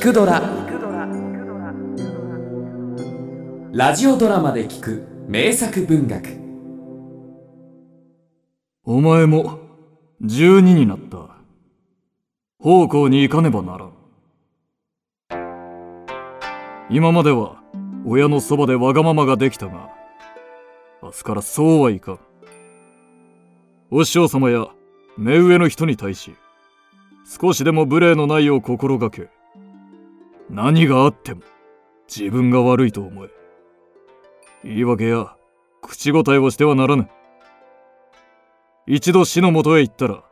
聞くドラ」ラジオドラマで聞く名作文学。お前も12になった。奉公に行かねばならん。今までは親のそばでわがままができたが明日からそうはいかん。お師匠様や目上の人に対し少しでも無礼のないよう心がけ何があっても自分が悪いと思え。言い訳や口答えをしてはならぬ。一度死のもとへ行ったら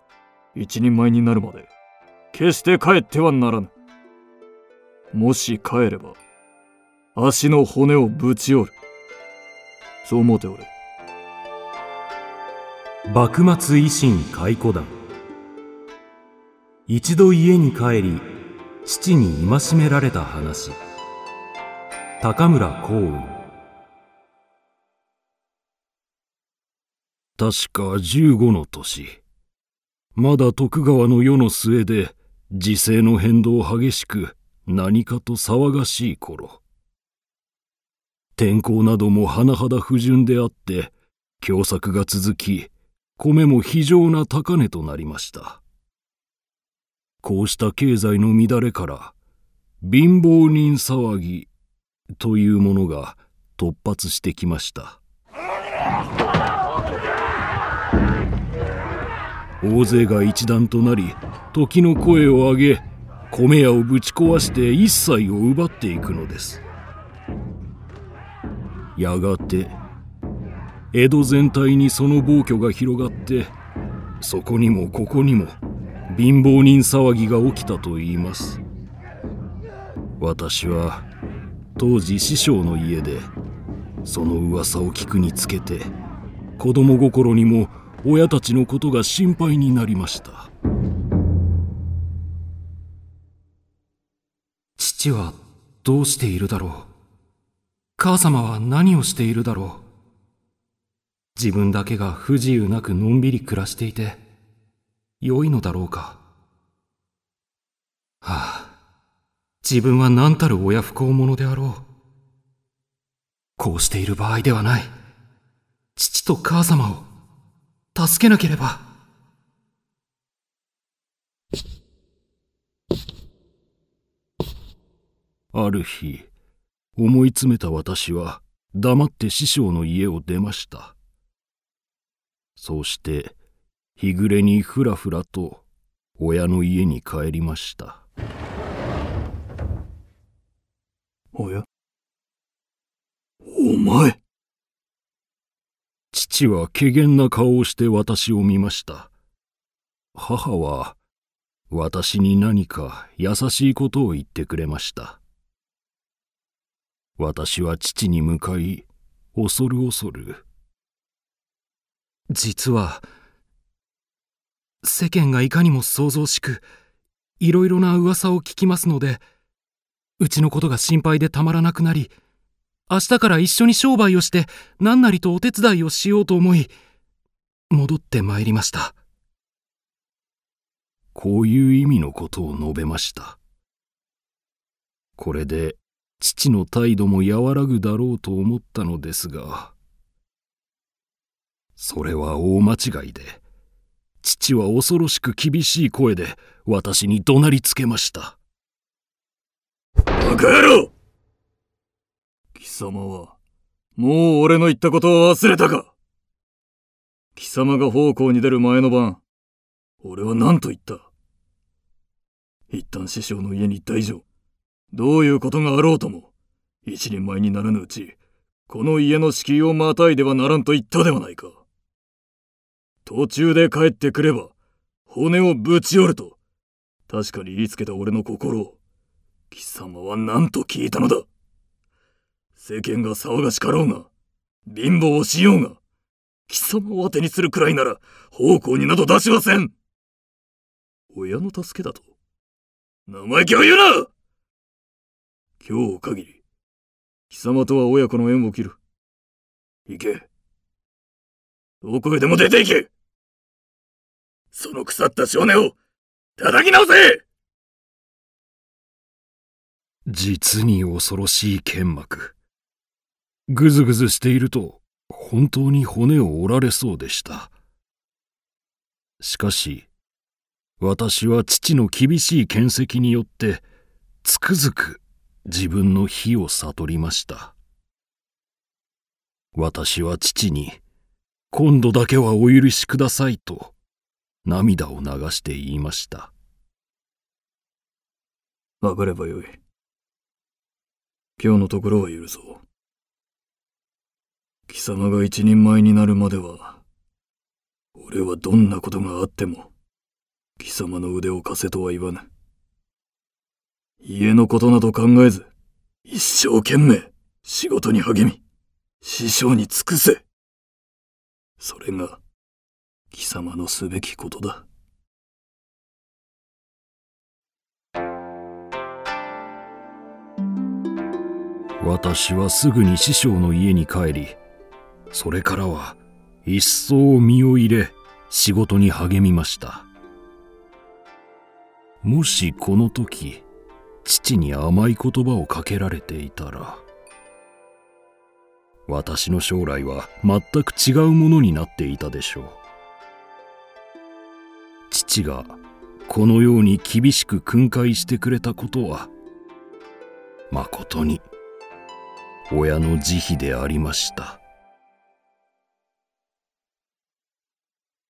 一人前になるまで決して帰ってはならぬ。もし帰れば足の骨をぶち折る。そう思うておれ。幕末維新回顧団一度家に帰り父に戒められた話。高村光雲。確か15の年。まだ徳川の世の末で時勢の変動激しく何かと騒がしい頃。天候なども甚だ不順であって凶作が続き米も非常な高値となりました。こうした経済の乱れから貧乏人騒ぎというものが突発してきました。大勢が一団となり時の声を上げ米屋をぶち壊して一切を奪っていくのです。やがて江戸全体にその暴挙が広がってそこにもここにも貧乏人騒ぎが起きたと言います。私は当時師匠の家でその噂を聞くにつけて子供心にも親たちのことが心配になりました。父はどうしているだろう？母様は何をしているだろう？自分だけが不自由なくのんびり暮らしていて良いのだろうか。はあ。自分は何たる親不孝者であろう。こうしている場合ではない。父と母様を助けなければ。ある日思い詰めた私は黙って師匠の家を出ました。そうして日暮れにふらふらと親の家に帰りました。おや？お前？父は怪げな顔をして私を見ました。母は私に何か優しいことを言ってくれました。私は父に向かい恐る恐る。実は世間がいかにも騒々しくいろいろな噂を聞きますのでうちのことが心配でたまらなくなり明日から一緒に商売をして何なりとお手伝いをしようと思い戻ってまいりました。こういう意味のことを述べました。これで父の態度も和らぐだろうと思ったのですがそれは大間違いで父は恐ろしく厳しい声で私に怒鳴りつけました。バカ野郎！貴様はもう俺の言ったことを忘れたか？貴様が奉公に出る前の晩俺は何と言った？一旦師匠の家に行った以上どういうことがあろうとも一人前にならぬうちこの家の敷居をまたいではならんと言ったではないか。途中で帰ってくれば骨をぶち折ると。確かに言いつけた俺の心を。貴様は何と聞いたのだ。世間が騒がしかろうが貧乏をしようが貴様を当てにするくらいなら奉公になど出しません。親の助けだと生意気を言うな！今日限り貴様とは親子の縁を切る。行け。どこへでも出て行け。その腐った少年を叩き直せ実に恐ろしい剣幕。ぐずぐずしていると本当に骨を折られそうでした。しかし、私は父の厳しい剣跡によってつくづく自分の非を悟りました。私は父に今度だけはお許しくださいと涙を流して言いました。わかればよい。今日のところは許そう。貴様が一人前になるまでは、俺はどんなことがあっても、貴様の腕を貸せとは言わぬ。家のことなど考えず、一生懸命仕事に励み、師匠に尽くせ。それが、貴様のすべきことだ。私はすぐに師匠の家に帰り、それからは一層身を入れ仕事に励みましたもしこの時父に甘い言葉をかけられていたら私の将来は全く違うものになっていたでしょう父がこのように厳しく訓戒してくれたことはまことに親の慈悲でありました。